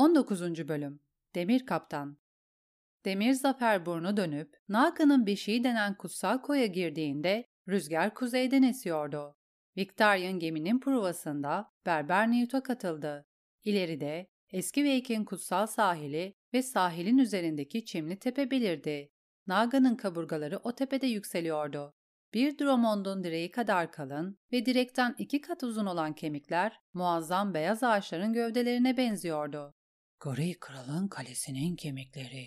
19. Bölüm Demir Kaptan Demir zafer burnu dönüp Naga'nın beşiği denen kutsal koya girdiğinde rüzgar kuzeyden esiyordu. Victorian geminin provasında Berber Newt'a katıldı. İleride eski Wake'in kutsal sahili ve sahilin üzerindeki çimli tepe belirdi. Naga'nın kaburgaları o tepede yükseliyordu. Bir Drummond'un direği kadar kalın ve direkten iki kat uzun olan kemikler muazzam beyaz ağaçların gövdelerine benziyordu. Gri Kral'ın kalesinin kemikleri.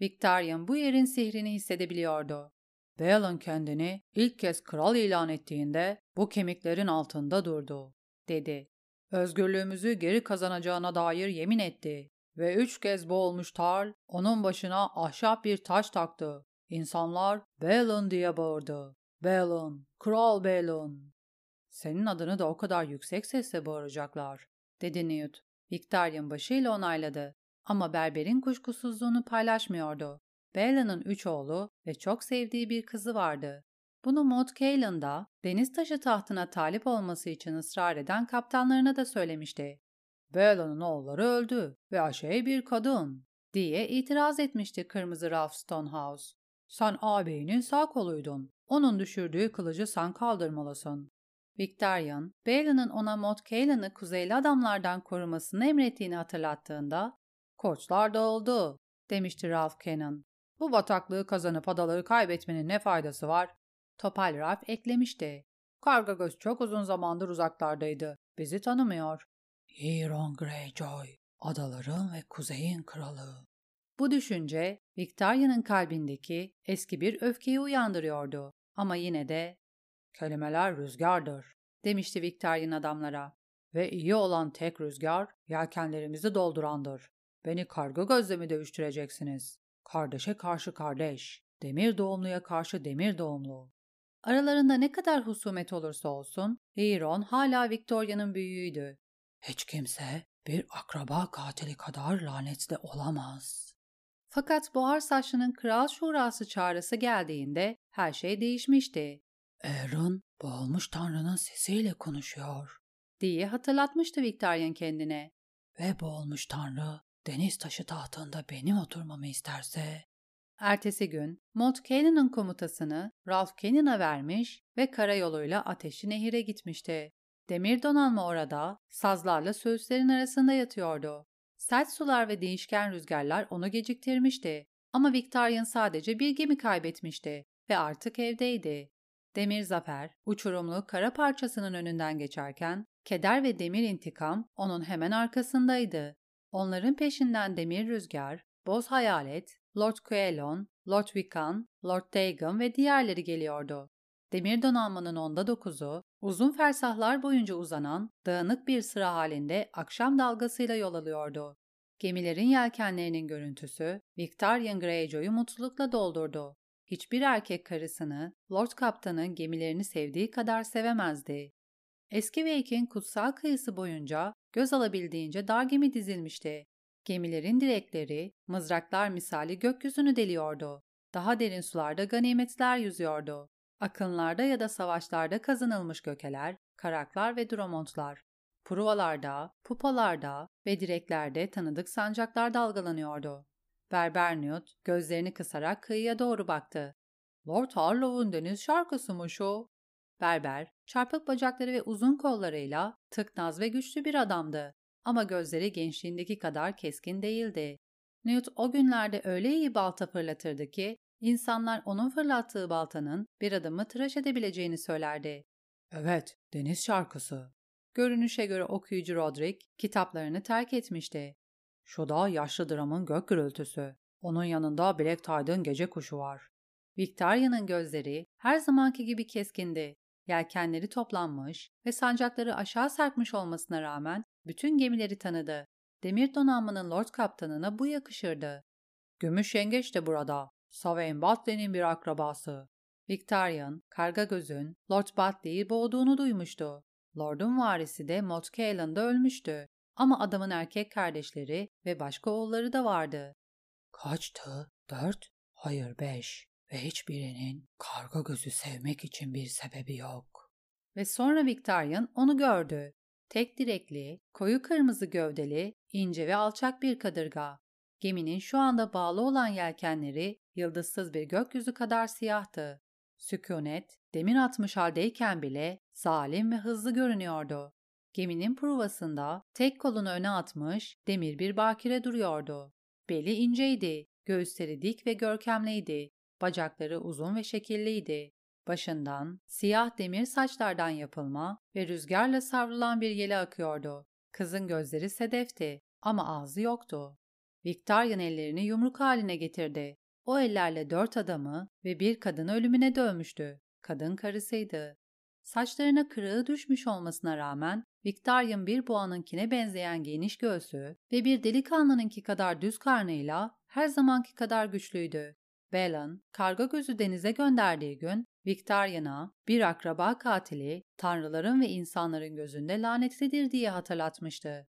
Victorian bu yerin sihrini hissedebiliyordu. Balon kendini ilk kez kral ilan ettiğinde bu kemiklerin altında durdu, dedi. Özgürlüğümüzü geri kazanacağına dair yemin etti ve üç kez boğulmuş Tarl onun başına ahşap bir taş taktı. İnsanlar Balon diye bağırdı. Balon, Kral Balon. Senin adını da o kadar yüksek sesle bağıracaklar, dedi Newt. Victorian başıyla onayladı. Ama Berber'in kuşkusuzluğunu paylaşmıyordu. Bella'nın üç oğlu ve çok sevdiği bir kızı vardı. Bunu Maud Cailan da deniz taşı tahtına talip olması için ısrar eden kaptanlarına da söylemişti. Bella'nın oğulları öldü ve Aşey bir kadın diye itiraz etmişti Kırmızı Ralph Stonehouse. Sen ağabeyinin sağ koluydun. Onun düşürdüğü kılıcı sen kaldırmalısın. Victorian, Balon'un ona Maud Cailan'ı kuzeyli adamlardan korumasını emrettiğini hatırlattığında ''Koçlar dağıldı'' demişti Ralph Cannon. ''Bu bataklığı kazanıp adaları kaybetmenin ne faydası var?'' Topal Ralph eklemişti. ''Kargagöz çok uzun zamandır uzaklardaydı. Bizi tanımıyor.'' ''Euron Greyjoy, adaların ve kuzeyin kralı.'' Bu düşünce Victoria'nın kalbindeki eski bir öfkeyi uyandırıyordu. Ama yine de ''Kelimeler rüzgardır.'' demişti Victorian adamlara. ''Ve iyi olan tek rüzgar yelkenlerimizi doldurandır. Beni karga gözle mi dövüştüreceksiniz? Kardeşe karşı kardeş, demir doğumluya karşı demir doğumlu. Aralarında ne kadar husumet olursa olsun, Euron hala Victoria'nın büyüğüydü. Hiç kimse bir akraba katili kadar lanetli olamaz. Fakat buhar saçlının kral şurası çağrısı geldiğinde her şey değişmişti. Aaron boğulmuş tanrının sesiyle konuşuyor diye hatırlatmıştı Victorian kendine. Ve boğulmuş tanrı deniz taşı tahtında benim oturmamı isterse... Ertesi gün Mont Cannon'ın komutasını Ralph Cannon'a vermiş ve karayoluyla Ateşi Nehir'e gitmişti. Demir donanma orada sazlarla söğüslerin arasında yatıyordu. Sert sular ve değişken rüzgarlar onu geciktirmişti. Ama Victorian sadece bir gemi kaybetmişti ve artık evdeydi. Demir Zafer, uçurumlu kara parçasının önünden geçerken, keder ve demir intikam onun hemen arkasındaydı. Onların peşinden Demir Rüzgar, Boz Hayalet, Lord Quaelon, Lord Wiccan, Lord Dagon ve diğerleri geliyordu. Demir donanmanın onda dokuzu, uzun fersahlar boyunca uzanan, dağınık bir sıra halinde akşam dalgasıyla yol alıyordu. Gemilerin yelkenlerinin görüntüsü, Victorian Greyjoy'u mutlulukla doldurdu. Hiçbir erkek karısını, Lord Kaptan'ın gemilerini sevdiği kadar sevemezdi. Eski Wake'in kutsal kıyısı boyunca göz alabildiğince dar gemi dizilmişti. Gemilerin direkleri, mızraklar misali gökyüzünü deliyordu. Daha derin sularda ganimetler yüzüyordu. Akınlarda ya da savaşlarda kazanılmış gökeler, karaklar ve dromontlar. Pruvalarda, pupalarda ve direklerde tanıdık sancaklar dalgalanıyordu. Berber Newt gözlerini kısarak kıyıya doğru baktı. Lord Harlow'un deniz şarkısı mı şu? Berber, çarpık bacakları ve uzun kollarıyla tıknaz ve güçlü bir adamdı. Ama gözleri gençliğindeki kadar keskin değildi. Newt o günlerde öyle iyi balta fırlatırdı ki insanlar onun fırlattığı baltanın bir adamı tıraş edebileceğini söylerdi. Evet, deniz şarkısı. Görünüşe göre okuyucu Roderick kitaplarını terk etmişti. Şu da yaşlı dramın gök gürültüsü. Onun yanında Black Tide'ın gece kuşu var. Victoria'nın gözleri her zamanki gibi keskindi. Yelkenleri toplanmış ve sancakları aşağı sarkmış olmasına rağmen bütün gemileri tanıdı. Demir donanmanın Lord Kaptanına bu yakışırdı. Gümüş yengeç de burada. Savain Batley'nin bir akrabası. Victorian, karga gözün Lord Batley'i boğduğunu duymuştu. Lord'un varisi de Mot Caelan'da ölmüştü. Ama adamın erkek kardeşleri ve başka oğulları da vardı. Kaçtı? Dört? Hayır beş. Ve hiçbirinin karga gözü sevmek için bir sebebi yok. Ve sonra Victorian onu gördü. tek direkli, koyu kırmızı gövdeli, ince ve alçak bir kadırga. Geminin şu anda bağlı olan yelkenleri yıldızsız bir gökyüzü kadar siyahtı. Sükunet, demir atmış haldeyken bile zalim ve hızlı görünüyordu. Geminin pruvasında tek kolunu öne atmış demir bir bakire duruyordu. Beli inceydi, göğüsleri dik ve görkemliydi, bacakları uzun ve şekilliydi. Başından siyah demir saçlardan yapılma ve rüzgarla savrulan bir yele akıyordu. Kızın gözleri sedefti ama ağzı yoktu. Victorian ellerini yumruk haline getirdi. O ellerle dört adamı ve bir kadını ölümüne dövmüştü. Kadın karısıydı. Saçlarına kırığı düşmüş olmasına rağmen Victorian bir boğanınkine benzeyen geniş göğsü ve bir delikanlınınki kadar düz karnıyla her zamanki kadar güçlüydü. Belan, karga gözü denize gönderdiği gün Victorian'a bir akraba katili tanrıların ve insanların gözünde lanetlidir diye hatırlatmıştı.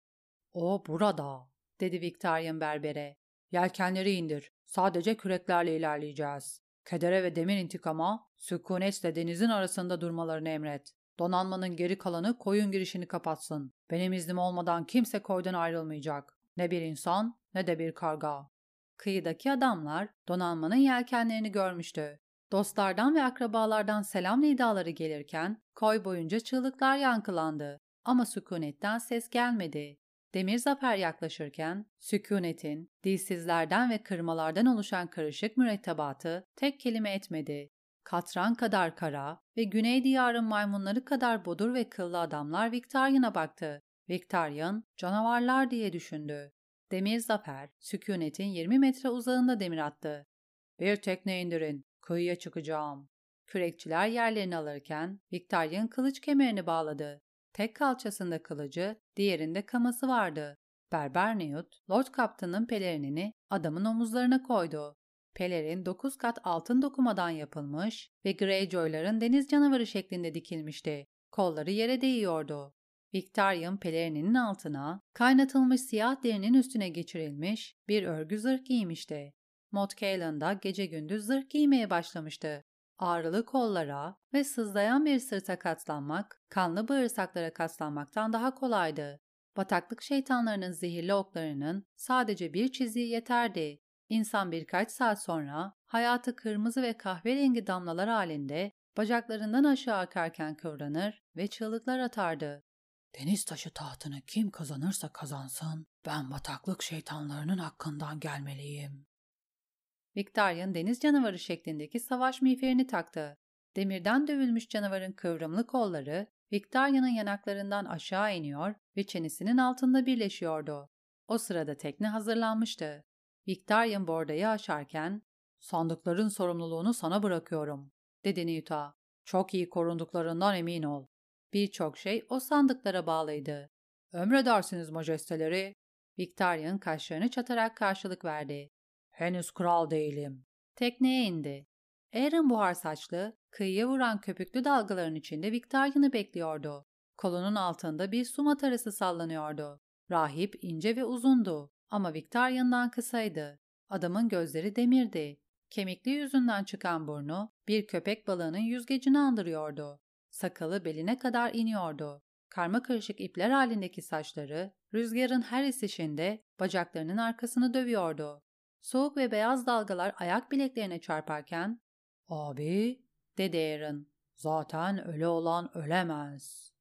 O burada, dedi Victorian berbere. Yelkenleri indir. Sadece küreklerle ilerleyeceğiz. Kedere ve demir intikama, sükunetle denizin arasında durmalarını emret. Donanmanın geri kalanı koyun girişini kapatsın. Benim iznim olmadan kimse koydan ayrılmayacak. Ne bir insan ne de bir karga. Kıyıdaki adamlar donanmanın yelkenlerini görmüştü. Dostlardan ve akrabalardan selam nidaları gelirken koy boyunca çığlıklar yankılandı. Ama sükunetten ses gelmedi. Demir zafer yaklaşırken sükunetin dilsizlerden ve kırmalardan oluşan karışık mürettebatı tek kelime etmedi. Katran kadar kara ve güney diyarın maymunları kadar bodur ve kıllı adamlar Victorian'a baktı. Victorian canavarlar diye düşündü. Demir Zafer, sükunetin 20 metre uzağında demir attı. Bir tekne indirin, kıyıya çıkacağım. Kürekçiler yerlerini alırken Victorian kılıç kemerini bağladı. Tek kalçasında kılıcı, diğerinde kaması vardı. Berber Newt, Lord Kaptan'ın pelerinini adamın omuzlarına koydu. Pelerin dokuz kat altın dokumadan yapılmış ve Greyjoy'ların deniz canavarı şeklinde dikilmişti. Kolları yere değiyordu. Victorian pelerininin altına kaynatılmış siyah derinin üstüne geçirilmiş bir örgü zırh giymişti. Mott Caelan da gece gündüz zırh giymeye başlamıştı. Ağrılı kollara ve sızlayan bir sırta katlanmak, kanlı bağırsaklara katlanmaktan daha kolaydı. Bataklık şeytanlarının zehirli oklarının sadece bir çizgiye yeterdi. İnsan birkaç saat sonra hayatı kırmızı ve kahverengi damlalar halinde bacaklarından aşağı akarken kıvranır ve çığlıklar atardı. Deniz taşı tahtını kim kazanırsa kazansın, ben bataklık şeytanlarının hakkından gelmeliyim. Victorian deniz canavarı şeklindeki savaş miğferini taktı. Demirden dövülmüş canavarın kıvrımlı kolları Victoria'nın yanaklarından aşağı iniyor ve çenesinin altında birleşiyordu. O sırada tekne hazırlanmıştı. Victorian bordayı aşarken ''Sandıkların sorumluluğunu sana bırakıyorum.'' dedi Newt'a. ''Çok iyi korunduklarından emin ol.'' Birçok şey o sandıklara bağlıydı. ''Emredersiniz majesteleri.'' Victorian kaşlarını çatarak karşılık verdi. ''Henüz kral değilim.'' Tekneye indi. Aaron buhar saçlı, kıyıya vuran köpüklü dalgaların içinde Victorian'ı bekliyordu. Kolunun altında bir su matarası sallanıyordu. Rahip ince ve uzundu ama Victorian'dan kısaydı. Adamın gözleri demirdi. Kemikli yüzünden çıkan burnu bir köpek balığının yüzgecini andırıyordu. Sakalı beline kadar iniyordu. Karma karışık ipler halindeki saçları rüzgarın her esişinde bacaklarının arkasını dövüyordu. Soğuk ve beyaz dalgalar ayak bileklerine çarparken ''Abi'' dedi Aaron. ''Zaten ölü olan ölemez.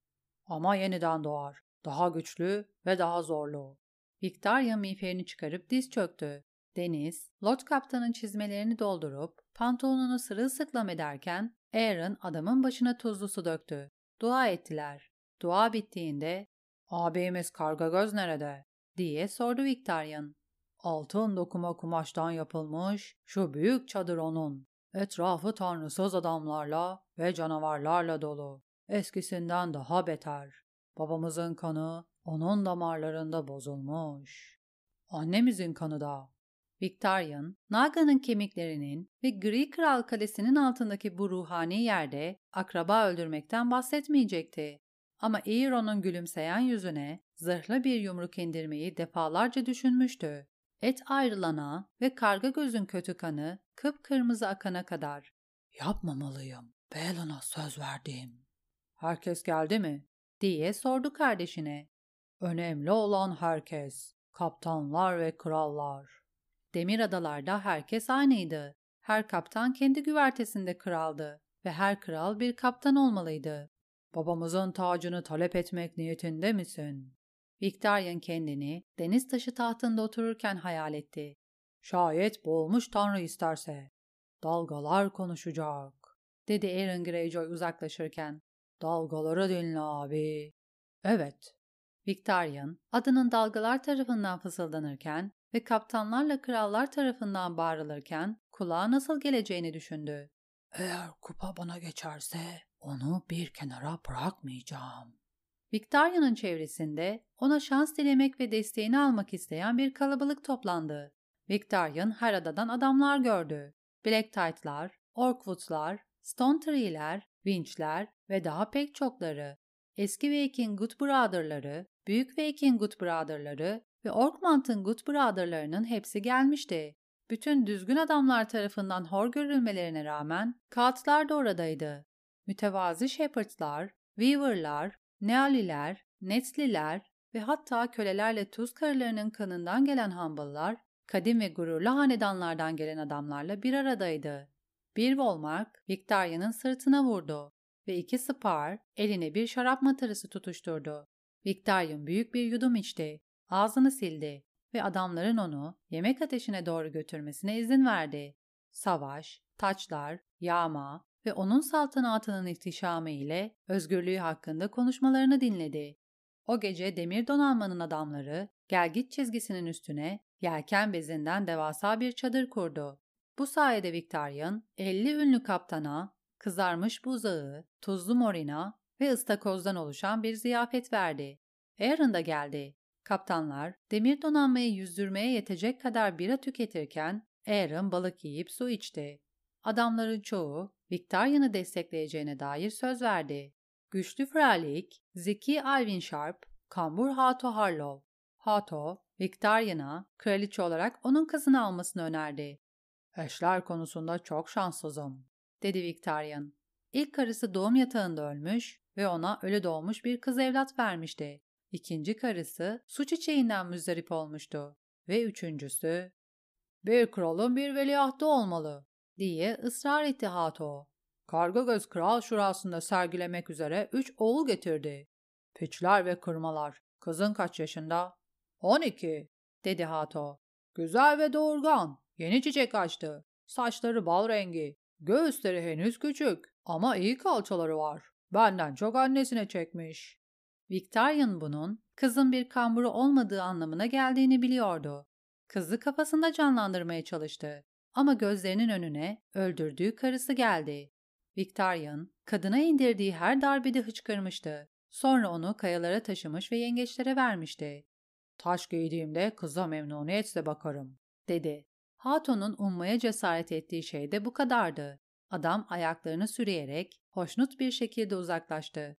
Ama yeniden doğar. Daha güçlü ve daha zorlu.'' Victoria miğferini çıkarıp diz çöktü. Deniz, lot kaptanın çizmelerini doldurup pantolonunu sırılsıklam ederken Aaron adamın başına tuzlu su döktü. Dua ettiler. Dua bittiğinde ''Abimiz Kargagöz nerede?'' diye sordu Victorian. Altın dokuma kumaştan yapılmış şu büyük çadır onun. Etrafı tanrısız adamlarla ve canavarlarla dolu. Eskisinden daha beter. Babamızın kanı onun damarlarında bozulmuş. Annemizin kanı da. Victorian, Naga'nın kemiklerinin ve Gri Kral Kalesi'nin altındaki bu ruhani yerde akraba öldürmekten bahsetmeyecekti. Ama Euron'un gülümseyen yüzüne zırhlı bir yumruk indirmeyi defalarca düşünmüştü. Et ayrılana ve karga gözün kötü kanı kıpkırmızı akana kadar. Yapmamalıyım. Belan'a söz verdim. Herkes geldi mi? diye sordu kardeşine. Önemli olan herkes, kaptanlar ve krallar. Demir adalarda herkes aynıydı. Her kaptan kendi güvertesinde kraldı ve her kral bir kaptan olmalıydı. Babamızın tacını talep etmek niyetinde misin? Victorian kendini deniz taşı tahtında otururken hayal etti. Şayet boğulmuş tanrı isterse. Dalgalar konuşacak, dedi Aaron Greyjoy uzaklaşırken. Dalgaları dinle abi. Evet. Victorian, adının dalgalar tarafından fısıldanırken ve kaptanlarla krallar tarafından bağırılırken kulağa nasıl geleceğini düşündü. Eğer kupa bana geçerse onu bir kenara bırakmayacağım. Victoria'nın çevresinde ona şans dilemek ve desteğini almak isteyen bir kalabalık toplandı. Victorian her adadan adamlar gördü. Black Tight'lar, Orkwood'lar, Stone Tree'ler, Winch'ler ve daha pek çokları. Eski Viking Good Brother'ları, Büyük Viking Good Brother'ları ve Orkmountain Good Brother'larının hepsi gelmişti. Bütün düzgün adamlar tarafından hor görülmelerine rağmen Kaltlar da oradaydı. Mütevazi Shepherd'lar, Weaver'lar, Nealiler, Netzliler ve hatta kölelerle tuz karılarının kanından gelen Humble'lar, kadim ve gururlu hanedanlardan gelen adamlarla bir aradaydı. Bir Volmark, Victoria'nın sırtına vurdu ve iki Spar eline bir şarap matarası tutuşturdu. Victorian büyük bir yudum içti, ağzını sildi ve adamların onu yemek ateşine doğru götürmesine izin verdi. Savaş, taçlar, yağma ve onun saltanatının ihtişamı ile özgürlüğü hakkında konuşmalarını dinledi. O gece demir donanmanın adamları gelgit çizgisinin üstüne yelken bezinden devasa bir çadır kurdu. Bu sayede Victorian 50 ünlü kaptana, kızarmış buzağı, tuzlu morina ve ıstakozdan oluşan bir ziyafet verdi. Aaron da geldi. Kaptanlar demir donanmayı yüzdürmeye yetecek kadar bira tüketirken Aaron balık yiyip su içti. Adamların çoğu Victoria'nı destekleyeceğine dair söz verdi. Güçlü Fralik, zeki Alvin Sharp, kambur Hato Harlow. Hato, Victoria'na kraliçe olarak onun kızını almasını önerdi. Eşler konusunda çok şanssızım, dedi Victorian. İlk karısı doğum yatağında ölmüş ve ona ölü doğmuş bir kız evlat vermişti. İkinci karısı su çiçeğinden müzdarip olmuştu. Ve üçüncüsü, bir kralın bir veliahtı olmalı, diye ısrar etti Hato. Kargagöz Kral Şurası'nda sergilemek üzere üç oğul getirdi. Piçler ve kırmalar. Kızın kaç yaşında? On iki, dedi Hato. Güzel ve doğurgan. Yeni çiçek açtı. Saçları bal rengi. Göğüsleri henüz küçük ama iyi kalçaları var. Benden çok annesine çekmiş. Victorian bunun kızın bir kamburu olmadığı anlamına geldiğini biliyordu. Kızı kafasında canlandırmaya çalıştı. Ama gözlerinin önüne öldürdüğü karısı geldi. Victorian, kadına indirdiği her darbede hıçkırmıştı. Sonra onu kayalara taşımış ve yengeçlere vermişti. Taş giydiğimde kıza memnuniyetle bakarım, dedi. Haton'un ummaya cesaret ettiği şey de bu kadardı. Adam ayaklarını sürüyerek hoşnut bir şekilde uzaklaştı.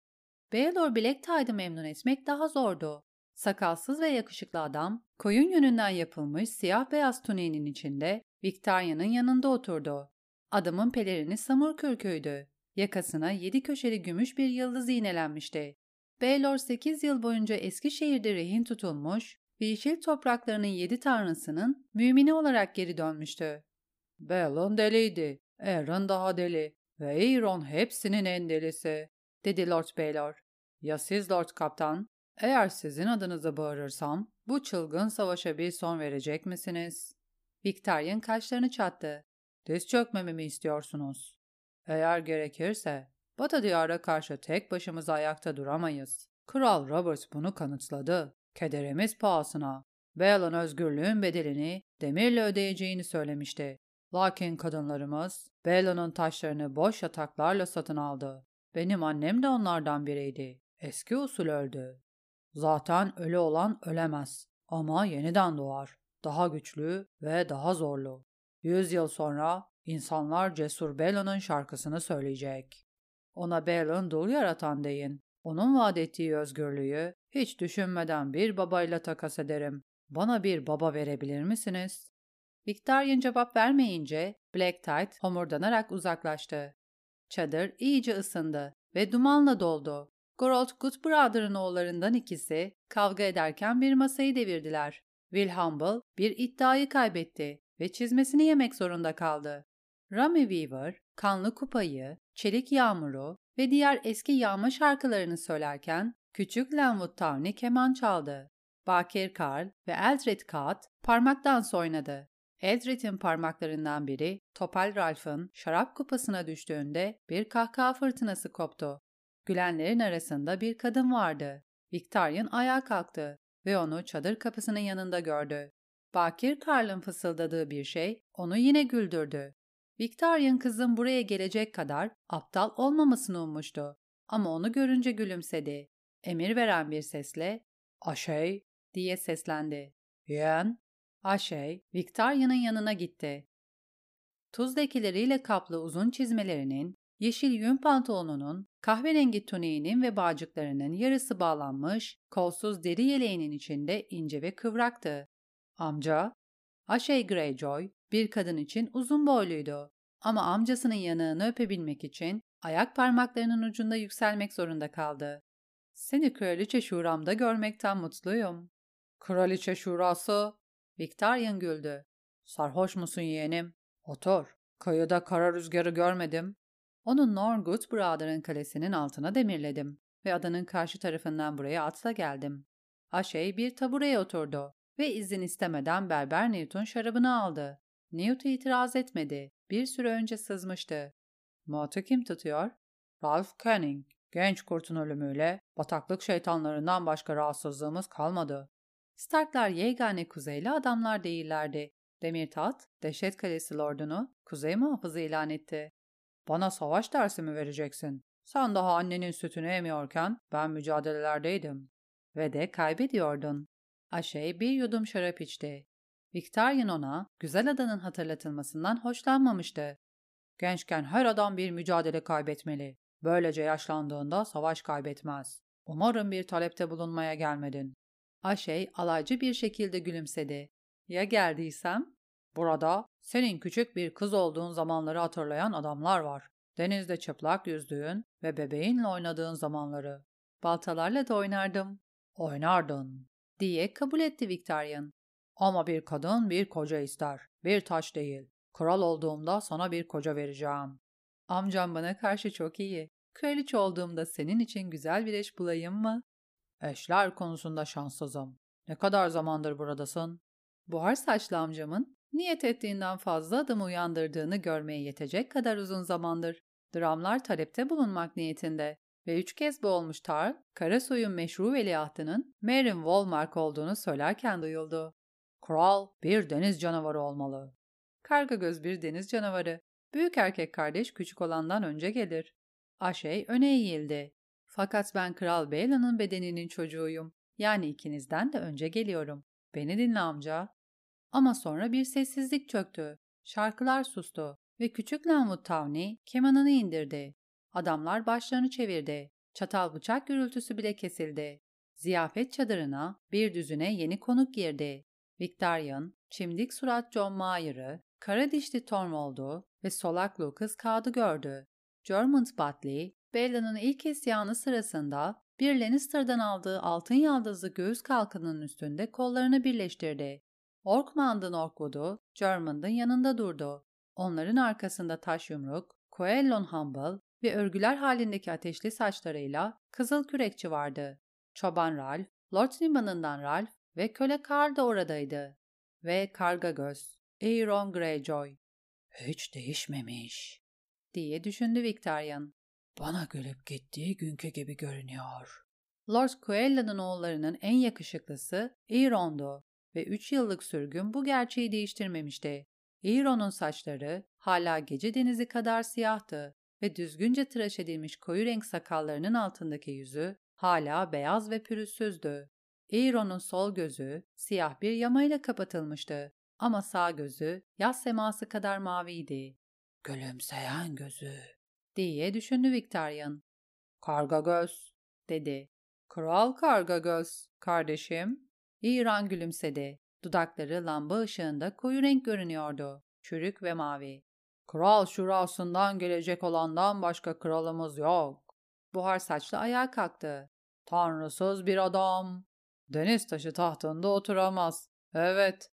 Baylor Blacktide'ı memnun etmek daha zordu. Sakalsız ve yakışıklı adam, koyun yönünden yapılmış siyah beyaz tuniğinin içinde Victoria'nın yanında oturdu. Adamın pelerini samur kürküydü. Yakasına yedi köşeli gümüş bir yıldız iğnelenmişti. Baylor sekiz yıl boyunca Eskişehir'de rehin tutulmuş yeşil topraklarının yedi tanrısının mümini olarak geri dönmüştü. Balon deliydi, Aaron daha deli ve Aaron hepsinin en delisi, dedi Lord Baylor. Ya siz Lord Kaptan? Eğer sizin adınıza bağırırsam bu çılgın savaşa bir son verecek misiniz? Victorian kaşlarını çattı. Diz çökmemi mi istiyorsunuz? Eğer gerekirse Batı diyara karşı tek başımıza ayakta duramayız. Kral Robert bunu kanıtladı. Kederimiz pahasına. Balon özgürlüğün bedelini demirle ödeyeceğini söylemişti. Lakin kadınlarımız Balon'un taşlarını boş yataklarla satın aldı. Benim annem de onlardan biriydi. Eski usul öldü. Zaten ölü olan ölemez ama yeniden doğar. Daha güçlü ve daha zorlu. Yüz yıl sonra insanlar Cesur Belon'un şarkısını söyleyecek. Ona Belon dul yaratan deyin. Onun vaat ettiği özgürlüğü hiç düşünmeden bir babayla takas ederim. Bana bir baba verebilir misiniz? Victorian cevap vermeyince Black Tide homurdanarak uzaklaştı. Çadır iyice ısındı ve dumanla doldu. Gorold Goodbrother'ın oğullarından ikisi kavga ederken bir masayı devirdiler. Will Humble bir iddiayı kaybetti ve çizmesini yemek zorunda kaldı. Rami Weaver, Kanlı Kupayı, Çelik Yağmuru ve diğer eski yağma şarkılarını söylerken küçük Lenwood Towney keman çaldı. Bakir Karl ve Eldred Kat parmak dansı oynadı. Eldred'in parmaklarından biri Topal Ralph'ın şarap kupasına düştüğünde bir kahkaha fırtınası koptu. Gülenlerin arasında bir kadın vardı. Victorian ayağa kalktı ve onu çadır kapısının yanında gördü. Bakir Karl'ın fısıldadığı bir şey onu yine güldürdü. Victorian kızın buraya gelecek kadar aptal olmamasını ummuştu. Ama onu görünce gülümsedi. Emir veren bir sesle ''Aşey'' diye seslendi. ''Yeğen'' Aşey, Victoria'nın yanına gitti. Tuz lekeleriyle kaplı uzun çizmelerinin, yeşil yün pantolonunun, kahverengi tuniğinin ve bağcıklarının yarısı bağlanmış, kolsuz deri yeleğinin içinde ince ve kıvraktı. Amca, Aşey Greyjoy, bir kadın için uzun boyluydu. Ama amcasının yanağını öpebilmek için ayak parmaklarının ucunda yükselmek zorunda kaldı. Seni kraliçe şuramda görmekten mutluyum. Kraliçe şurası Victorian güldü. Sarhoş musun yeğenim? Otur. Kayıda kara rüzgarı görmedim. Onu Norgood Brother'ın kalesinin altına demirledim ve adanın karşı tarafından buraya atla geldim. Aşey bir tabureye oturdu ve izin istemeden berber Newton şarabını aldı. Newt itiraz etmedi. Bir süre önce sızmıştı. Moat'ı kim tutuyor? Ralph Canning. Genç kurtun ölümüyle bataklık şeytanlarından başka rahatsızlığımız kalmadı. Starklar yegane kuzeyli adamlar değillerdi. Demirtat, Dehşet Kalesi Lordunu kuzey muhafızı ilan etti. Bana savaş dersi mi vereceksin? Sen daha annenin sütünü emiyorken ben mücadelelerdeydim. Ve de kaybediyordun. Aşey bir yudum şarap içti. Victorian ona güzel adanın hatırlatılmasından hoşlanmamıştı. Gençken her adam bir mücadele kaybetmeli. Böylece yaşlandığında savaş kaybetmez. Umarım bir talepte bulunmaya gelmedin. Aşey alaycı bir şekilde gülümsedi. Ya geldiysem? Burada senin küçük bir kız olduğun zamanları hatırlayan adamlar var. Denizde çıplak yüzdüğün ve bebeğinle oynadığın zamanları. Baltalarla da oynardım. Oynardın, diye kabul etti Victorian. Ama bir kadın bir koca ister. Bir taş değil. Kral olduğumda sana bir koca vereceğim. Amcam bana karşı çok iyi. Kraliçe olduğumda senin için güzel bir eş bulayım mı? Eşler konusunda şanssızım. Ne kadar zamandır buradasın? Buhar saçlı amcamın niyet ettiğinden fazla adım uyandırdığını görmeye yetecek kadar uzun zamandır. Dramlar talepte bulunmak niyetinde ve üç kez boğulmuş Tar, Karasu'yun meşru veliahtının Meryn Wolmark olduğunu söylerken duyuldu. Kral bir deniz canavarı olmalı. Karga göz bir deniz canavarı. Büyük erkek kardeş küçük olandan önce gelir. Aşey öne eğildi. Fakat ben Kral Beyla'nın bedeninin çocuğuyum. Yani ikinizden de önce geliyorum. Beni dinle amca. Ama sonra bir sessizlik çöktü. Şarkılar sustu ve küçük Lanwood Towney kemanını indirdi. Adamlar başlarını çevirdi. Çatal bıçak gürültüsü bile kesildi. Ziyafet çadırına bir düzüne yeni konuk girdi. Victorian, çimdik surat John Mayer'ı, kara dişli Tormold'u ve solak Lucas Card'ı gördü. Germont Butley, Bella'nın ilk isyanı sırasında bir Lannister'dan aldığı altın yaldızlı göğüs kalkanının üstünde kollarını birleştirdi. Orkmand'ın Orkwood'u Germond'un yanında durdu. Onların arkasında taş yumruk, Coelon Humble ve örgüler halindeki ateşli saçlarıyla kızıl kürekçi vardı. Çoban Ralph, Lord Liman'ından Ralph ve köle Karl da oradaydı. Ve karga göz, Euron Greyjoy. Hiç değişmemiş, diye düşündü Victorian. Bana gülüp gittiği günkü gibi görünüyor. Lord Coella'nın oğullarının en yakışıklısı Euron'du ve üç yıllık sürgün bu gerçeği değiştirmemişti. Euron'un saçları hala gece denizi kadar siyahtı ve düzgünce tıraş edilmiş koyu renk sakallarının altındaki yüzü hala beyaz ve pürüzsüzdü. Euron'un sol gözü siyah bir yamayla kapatılmıştı ama sağ gözü yaz seması kadar maviydi. Gülümseyen gözü diye düşündü Victorian. Karga göz, dedi. Kral karga göz, kardeşim. İran gülümsedi. Dudakları lamba ışığında koyu renk görünüyordu. Çürük ve mavi. Kral şurasından gelecek olandan başka kralımız yok. buhar saçlı ayağa kalktı. Tanrısız bir adam. Deniz taşı tahtında oturamaz. Evet.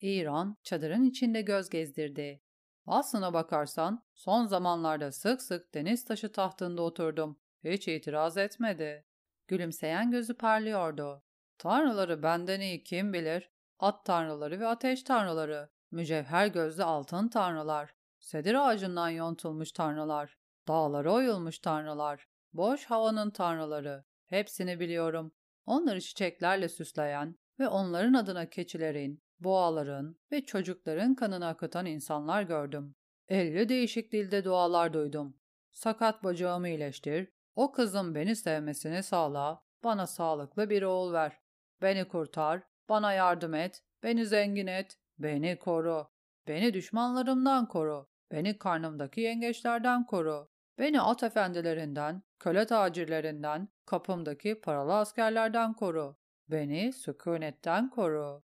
İran çadırın içinde göz gezdirdi. Aslına bakarsan son zamanlarda sık sık deniz taşı tahtında oturdum. Hiç itiraz etmedi. Gülümseyen gözü parlıyordu. Tanrıları benden iyi kim bilir? At tanrıları ve ateş tanrıları, mücevher gözlü altın tanrılar, sedir ağacından yontulmuş tanrılar, dağlara oyulmuş tanrılar, boş havanın tanrıları. Hepsini biliyorum. Onları çiçeklerle süsleyen ve onların adına keçilerin, boğaların ve çocukların kanını akıtan insanlar gördüm. Elli değişik dilde dualar duydum. Sakat bacağımı iyileştir, o kızın beni sevmesini sağla, bana sağlıklı bir oğul ver. Beni kurtar, bana yardım et, beni zengin et, beni koru. Beni düşmanlarımdan koru, beni karnımdaki yengeçlerden koru. Beni at efendilerinden, köle tacirlerinden, kapımdaki paralı askerlerden koru. Beni sükunetten koru.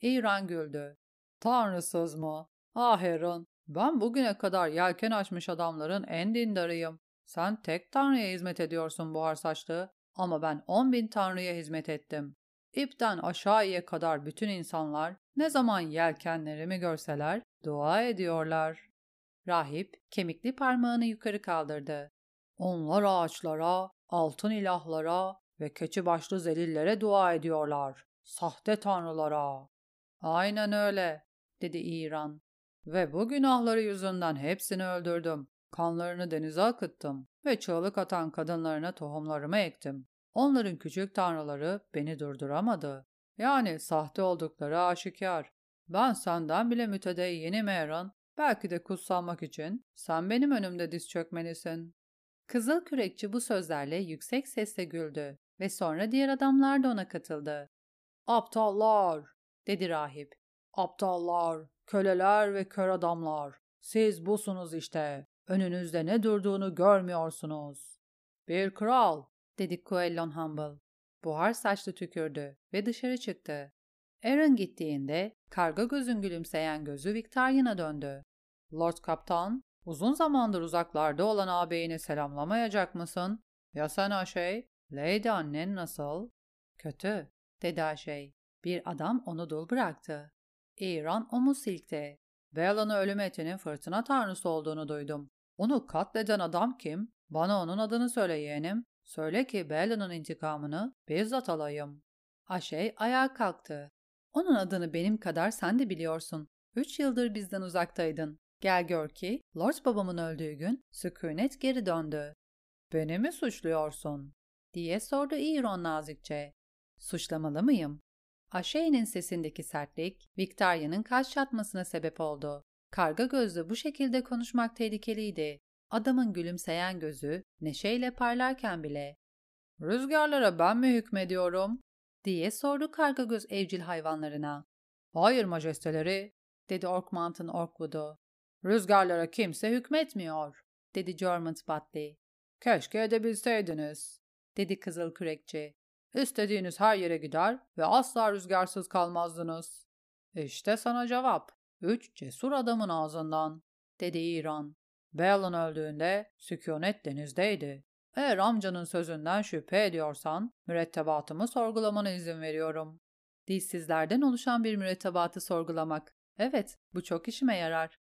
İran güldü. Tanrısız mı? Ah Aaron, ben bugüne kadar yelken açmış adamların en dindarıyım. Sen tek tanrıya hizmet ediyorsun buhar saçlı ama ben on bin tanrıya hizmet ettim. İpten aşağıya kadar bütün insanlar ne zaman yelkenlerimi görseler dua ediyorlar. Rahip kemikli parmağını yukarı kaldırdı. Onlar ağaçlara, altın ilahlara ve keçi başlı zelillere dua ediyorlar. Sahte tanrılara. Aynen öyle, dedi İran. Ve bu günahları yüzünden hepsini öldürdüm. Kanlarını denize akıttım ve çığlık atan kadınlarına tohumlarımı ektim. Onların küçük tanrıları beni durduramadı. Yani sahte oldukları aşikar. Ben senden bile mütedeyyenim Aaron. Belki de kutsanmak için sen benim önümde diz çökmelisin. Kızıl kürekçi bu sözlerle yüksek sesle güldü ve sonra diğer adamlar da ona katıldı. Aptallar, dedi rahip. Aptallar, köleler ve kör adamlar. Siz busunuz işte. Önünüzde ne durduğunu görmüyorsunuz. Bir kral, dedi Quellon Humble. Buhar saçlı tükürdü ve dışarı çıktı. Aaron gittiğinde karga gözün gülümseyen gözü Victoria'na döndü. Lord Kaptan, uzun zamandır uzaklarda olan ağabeyini selamlamayacak mısın? Ya sen Aşey? Lady annen nasıl? Kötü, dedi Aşey. Bir adam onu dul bıraktı. İran omuz silkti. Belan'ı ölüm etinin fırtına tanrısı olduğunu duydum. Onu katleden adam kim? Bana onun adını söyle yeğenim. Söyle ki Belan'ın intikamını bizzat alayım. Aşey ayağa kalktı. Onun adını benim kadar sen de biliyorsun. Üç yıldır bizden uzaktaydın. Gel gör ki Lord babamın öldüğü gün sükunet geri döndü. Beni mi suçluyorsun? diye sordu Iron nazikçe. Suçlamalı mıyım? Aşey'nin sesindeki sertlik, Victoria'nın kaş çatmasına sebep oldu. Karga gözlü bu şekilde konuşmak tehlikeliydi. Adamın gülümseyen gözü neşeyle parlarken bile. ''Rüzgarlara ben mi hükmediyorum?'' diye sordu karga göz evcil hayvanlarına. ''Hayır majesteleri'' dedi Orkmant'ın Orkwood'u. ''Rüzgarlara kimse hükmetmiyor'' dedi Jormund Batley. ''Keşke edebilseydiniz'' dedi Kızıl Kürekçi. ''İstediğiniz her yere gider ve asla rüzgarsız kalmazdınız.'' İşte sana cevap. Üç cesur adamın ağzından, dedi İran. Balin öldüğünde sükunet denizdeydi. Eğer amcanın sözünden şüphe ediyorsan mürettebatımı sorgulamana izin veriyorum. Dilsizlerden oluşan bir mürettebatı sorgulamak. Evet, bu çok işime yarar.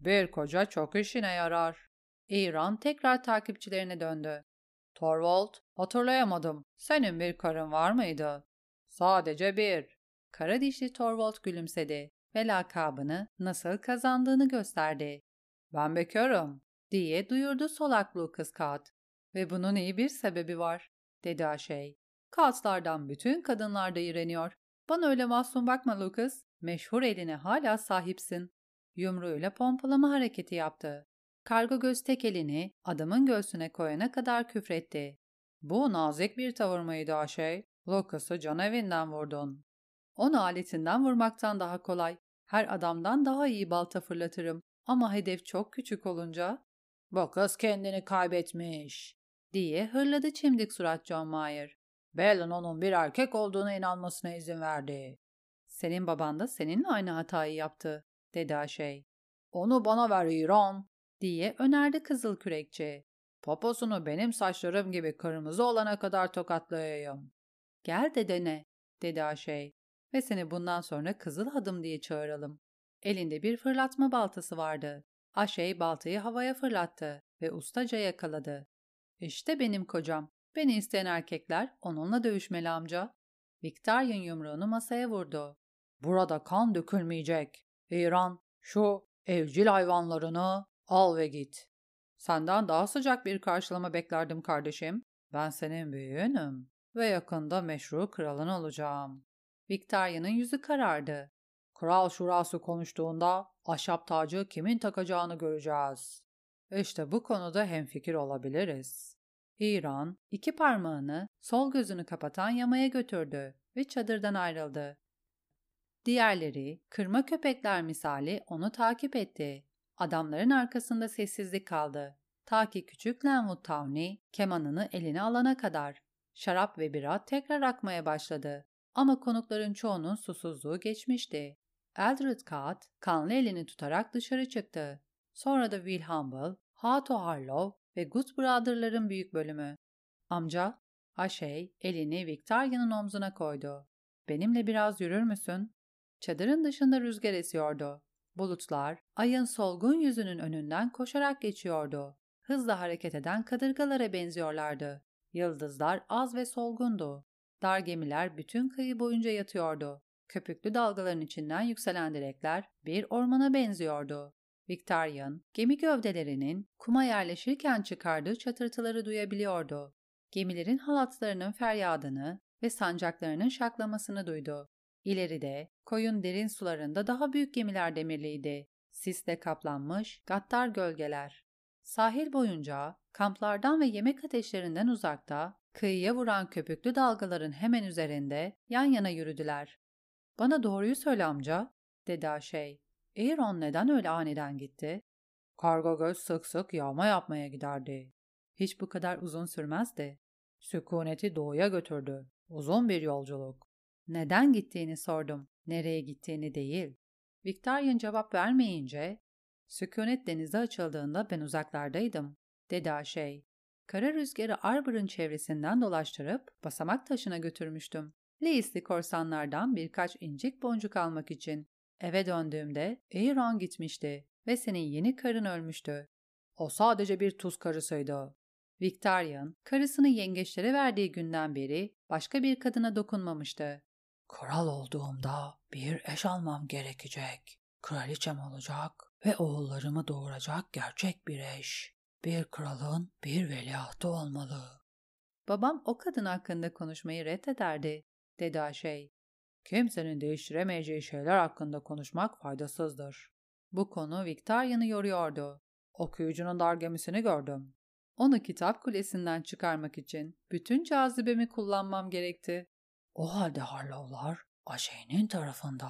Bir koca çok işine yarar. İran tekrar takipçilerine döndü. Torvald, hatırlayamadım. Senin bir karın var mıydı? Sadece bir. Kara dişli Torvald gülümsedi ve lakabını nasıl kazandığını gösterdi. Ben bekarım diye duyurdu solak Lucas Kat. Ve bunun iyi bir sebebi var dedi Aşey. Katlardan bütün kadınlar da iğreniyor. Bana öyle masum bakma Lucas. Meşhur eline hala sahipsin. Yumruğuyla pompalama hareketi yaptı. Kargo göz tek elini adamın göğsüne koyana kadar küfretti. Bu nazik bir tavır mıydı Aşey? Lucas'ı can evinden vurdun. Onu aletinden vurmaktan daha kolay. Her adamdan daha iyi balta fırlatırım. Ama hedef çok küçük olunca bu kız kendini kaybetmiş diye hırladı çimdik surat John Mayer. Bellon onun bir erkek olduğuna inanmasına izin verdi. Senin baban da seninle aynı hatayı yaptı dedi Aşey. Onu bana ver İran diye önerdi kızıl kürekçi. Poposunu benim saçlarım gibi kırmızı olana kadar tokatlayayım. Gel de dene, dedi Aşey. Ve seni bundan sonra Kızıl Adım diye çağıralım. Elinde bir fırlatma baltası vardı. Aşey baltayı havaya fırlattı ve ustaca yakaladı. İşte benim kocam. Beni isteyen erkekler onunla dövüşmeli amca. Victorian yumruğunu masaya vurdu. Burada kan dökülmeyecek. İran, şu evcil hayvanlarını al ve git. Senden daha sıcak bir karşılama beklerdim kardeşim. Ben senin büyüğünüm ve yakında meşru kralın olacağım. Victoria'nın yüzü karardı. Kral şurası konuştuğunda ahşap tacı kimin takacağını göreceğiz. İşte bu konuda hemfikir olabiliriz. İran iki parmağını sol gözünü kapatan yamaya götürdü ve çadırdan ayrıldı. Diğerleri kırma köpekler misali onu takip etti. Adamların arkasında sessizlik kaldı. Ta ki küçük Lenwood Towney kemanını eline alana kadar. Şarap ve bira tekrar akmaya başladı. Ama konukların çoğunun susuzluğu geçmişti. Eldred Kat kanlı elini tutarak dışarı çıktı. Sonra da Will Humble, Hato Harlow ve Good Brother'ların büyük bölümü. Amca, Aşey elini Victoria'nın omzuna koydu. Benimle biraz yürür müsün? Çadırın dışında rüzgar esiyordu. Bulutlar, ayın solgun yüzünün önünden koşarak geçiyordu. Hızla hareket eden kadırgalara benziyorlardı. Yıldızlar az ve solgundu. Dar gemiler bütün kıyı boyunca yatıyordu. Köpüklü dalgaların içinden yükselen direkler bir ormana benziyordu. Victorian, gemi gövdelerinin kuma yerleşirken çıkardığı çatırtıları duyabiliyordu. Gemilerin halatlarının feryadını ve sancaklarının şaklamasını duydu. İleride, koyun derin sularında daha büyük gemiler demirliydi. Sisle kaplanmış, gattar gölgeler. Sahil boyunca, kamplardan ve yemek ateşlerinden uzakta, kıyıya vuran köpüklü dalgaların hemen üzerinde yan yana yürüdüler. ''Bana doğruyu söyle amca'' dedi Aşey. Aaron neden öyle aniden gitti? Kargo göz sık sık yağma yapmaya giderdi. Hiç bu kadar uzun sürmezdi. Sükuneti doğuya götürdü. Uzun bir yolculuk. Neden gittiğini sordum. Nereye gittiğini değil. Victorian cevap vermeyince, sükunet denize açıldığında ben uzaklardaydım, dedi Aşey. Kara rüzgarı Arbor'ın çevresinden dolaştırıp basamak taşına götürmüştüm. Leisli korsanlardan birkaç incik boncuk almak için. Eve döndüğümde Aaron gitmişti ve senin yeni karın ölmüştü. O sadece bir tuz karısıydı. Victorian, karısını yengeçlere verdiği günden beri başka bir kadına dokunmamıştı. Kral olduğumda bir eş almam gerekecek. Kraliçem olacak ve oğullarımı doğuracak gerçek bir eş. Bir kralın bir veliahtı olmalı. Babam o kadın hakkında konuşmayı reddederdi, dedi Aşey. Kimsenin değiştiremeyeceği şeyler hakkında konuşmak faydasızdır. Bu konu Victoria'nı yoruyordu. Okuyucunun dar gemisini gördüm. Onu kitap kulesinden çıkarmak için bütün cazibemi kullanmam gerekti. O halde Harlow'lar Aşey'nin tarafında.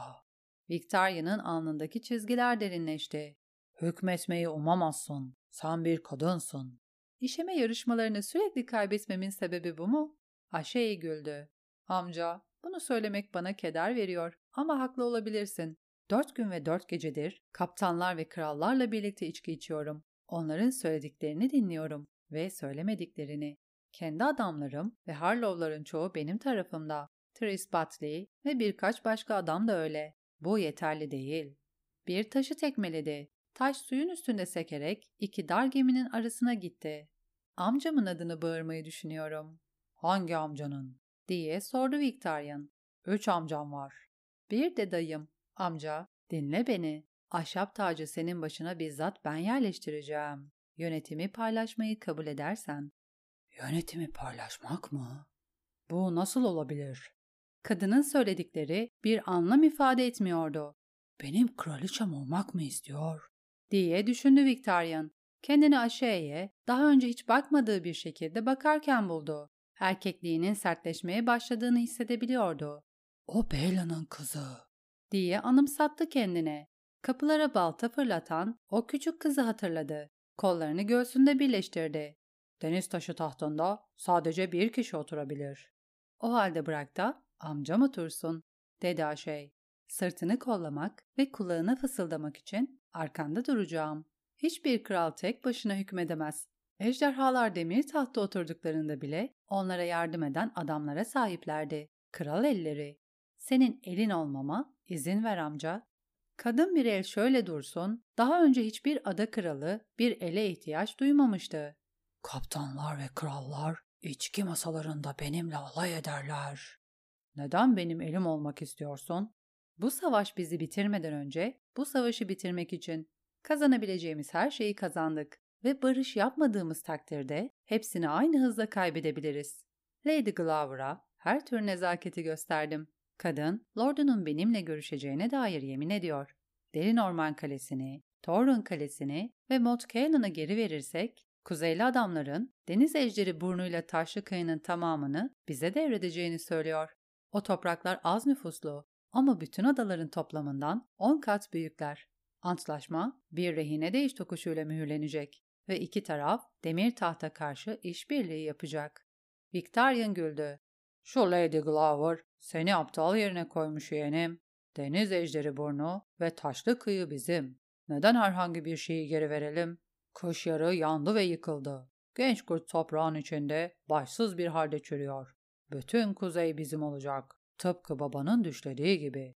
Victoria'nın alnındaki çizgiler derinleşti. Hükmetmeyi umamazsın. Sen bir kadınsın. İşeme yarışmalarını sürekli kaybetmemin sebebi bu mu? Aşey güldü. Amca, bunu söylemek bana keder veriyor ama haklı olabilirsin. Dört gün ve dört gecedir kaptanlar ve krallarla birlikte içki içiyorum. Onların söylediklerini dinliyorum ve söylemediklerini. Kendi adamlarım ve Harlow'ların çoğu benim tarafımda. Tris Batley ve birkaç başka adam da öyle. Bu yeterli değil. Bir taşı tekmeledi. Taş suyun üstünde sekerek iki dar geminin arasına gitti. Amcamın adını bağırmayı düşünüyorum. Hangi amcanın? diye sordu Victorian. Üç amcam var. Bir de dayım. Amca, dinle beni. Ahşap tacı senin başına bizzat ben yerleştireceğim. Yönetimi paylaşmayı kabul edersen. Yönetimi paylaşmak mı? Bu nasıl olabilir? Kadının söyledikleri bir anlam ifade etmiyordu. Benim kraliçem olmak mı istiyor? diye düşündü Victorian. Kendini Aşe'ye daha önce hiç bakmadığı bir şekilde bakarken buldu. Erkekliğinin sertleşmeye başladığını hissedebiliyordu. O Bela'nın kızı diye anımsattı kendine. Kapılara balta fırlatan o küçük kızı hatırladı. Kollarını göğsünde birleştirdi. Deniz taşı tahtında sadece bir kişi oturabilir. O halde bırak da amcam otursun, dedi Aşey. Sırtını kollamak ve kulağına fısıldamak için arkanda duracağım. Hiçbir kral tek başına hükmedemez. Ejderhalar demir tahtta oturduklarında bile onlara yardım eden adamlara sahiplerdi. Kral elleri. Senin elin olmama izin ver amca. Kadın bir el şöyle dursun, daha önce hiçbir ada kralı bir ele ihtiyaç duymamıştı. Kaptanlar ve krallar içki masalarında benimle alay ederler. Neden benim elim olmak istiyorsun? Bu savaş bizi bitirmeden önce bu savaşı bitirmek için kazanabileceğimiz her şeyi kazandık ve barış yapmadığımız takdirde hepsini aynı hızla kaybedebiliriz. Lady Glover'a her tür nezaketi gösterdim. Kadın, Lord'unun benimle görüşeceğine dair yemin ediyor. Derin Orman Kalesi'ni, Torun Kalesi'ni ve Mot Cannon'ı geri verirsek, Kuzeyli adamların deniz ejderi burnuyla taşlı kıyının tamamını bize devredeceğini söylüyor. O topraklar az nüfuslu ama bütün adaların toplamından 10 kat büyükler. Antlaşma bir rehine değiş tokuşuyla mühürlenecek ve iki taraf demir tahta karşı işbirliği yapacak. Victorian güldü. Şu Lady Glover seni aptal yerine koymuş yeğenim. Deniz ejderi burnu ve taşlı kıyı bizim. Neden herhangi bir şeyi geri verelim? Kış yarı yandı ve yıkıldı. Genç kurt toprağın içinde başsız bir halde çürüyor. Bütün kuzey bizim olacak. Tıpkı babanın düşlediği gibi.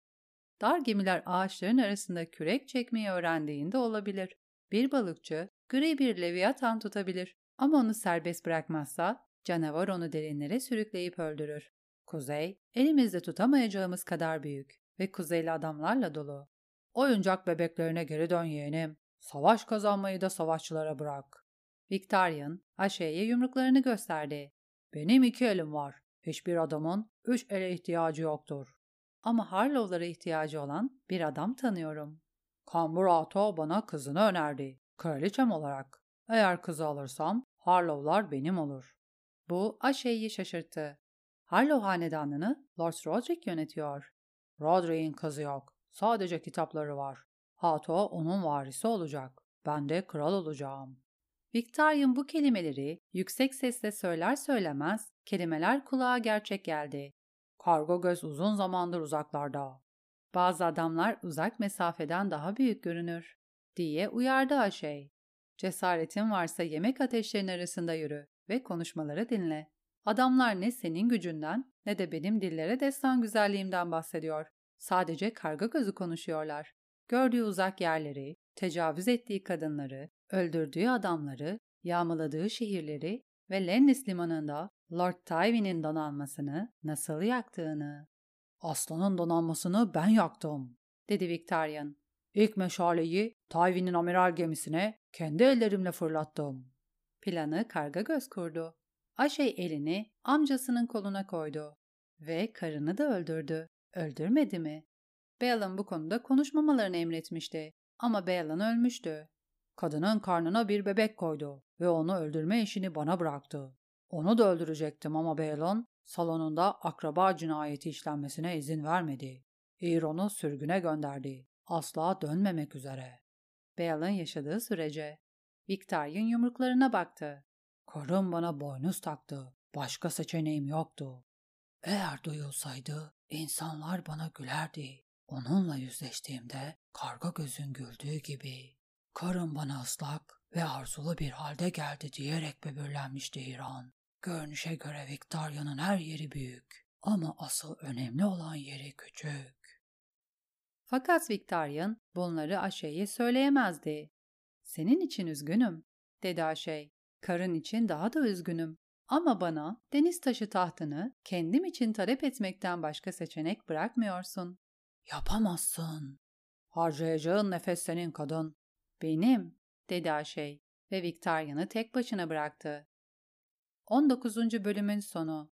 Dar gemiler ağaçların arasında kürek çekmeyi öğrendiğinde olabilir. Bir balıkçı gri bir leviathan tutabilir ama onu serbest bırakmazsa canavar onu derinlere sürükleyip öldürür. Kuzey, elimizde tutamayacağımız kadar büyük ve kuzeyli adamlarla dolu. Oyuncak bebeklerine geri dön yeğenim. Savaş kazanmayı da savaşçılara bırak. Victorian, Aşe'ye yumruklarını gösterdi. Benim iki elim var. Hiçbir adamın üç ele ihtiyacı yoktur. Ama Harlow'lara ihtiyacı olan bir adam tanıyorum. Kamburato bana kızını önerdi. Kraliçem olarak. Eğer kızı alırsam Harlow'lar benim olur. Bu Aşe'yi şaşırttı. Harlow hanedanını Lord Roderick yönetiyor. Roderick'in kızı yok. Sadece kitapları var. Hato onun varisi olacak. Ben de kral olacağım. Victorian bu kelimeleri yüksek sesle söyler söylemez kelimeler kulağa gerçek geldi. Kargo göz uzun zamandır uzaklarda. Bazı adamlar uzak mesafeden daha büyük görünür diye uyardı Aşey. Cesaretin varsa yemek ateşlerinin arasında yürü ve konuşmaları dinle. Adamlar ne senin gücünden ne de benim dillere destan güzelliğimden bahsediyor. Sadece karga gözü konuşuyorlar. Gördüğü uzak yerleri, tecavüz ettiği kadınları, öldürdüğü adamları, yağmaladığı şehirleri ve Lennis limanında Lord Tywin'in donanmasını nasıl yaktığını. Aslanın donanmasını ben yaktım, dedi Victorian. İlk meşaleyi Tywin'in amiral gemisine kendi ellerimle fırlattım. Planı karga göz kurdu. Aşey elini amcasının koluna koydu ve karını da öldürdü. Öldürmedi mi? Belan bu konuda konuşmamalarını emretmişti ama Belan ölmüştü. Kadının karnına bir bebek koydu ve onu öldürme işini bana bıraktı. Onu da öldürecektim ama Belan salonunda akraba cinayeti işlenmesine izin vermedi. İron'u sürgüne gönderdi. Asla dönmemek üzere. Belan yaşadığı sürece. Victorian yumruklarına baktı. Karım bana boynuz taktı. Başka seçeneğim yoktu. Eğer duyulsaydı insanlar bana gülerdi. Onunla yüzleştiğimde karga gözün güldüğü gibi. Karım bana ıslak ve arzulu bir halde geldi diyerek böbürlenmişti İran. Görünüşe göre Victoria'nın her yeri büyük ama asıl önemli olan yeri küçük. Fakat Victorian bunları Aşe'ye söyleyemezdi. Senin için üzgünüm, dedi Aşey. Karın için daha da üzgünüm. Ama bana deniz taşı tahtını kendim için talep etmekten başka seçenek bırakmıyorsun. Yapamazsın. Harcayacağın nefes senin kadın. Benim, dedi Aşey ve Victoria'nı tek başına bıraktı. 19. bölümün sonu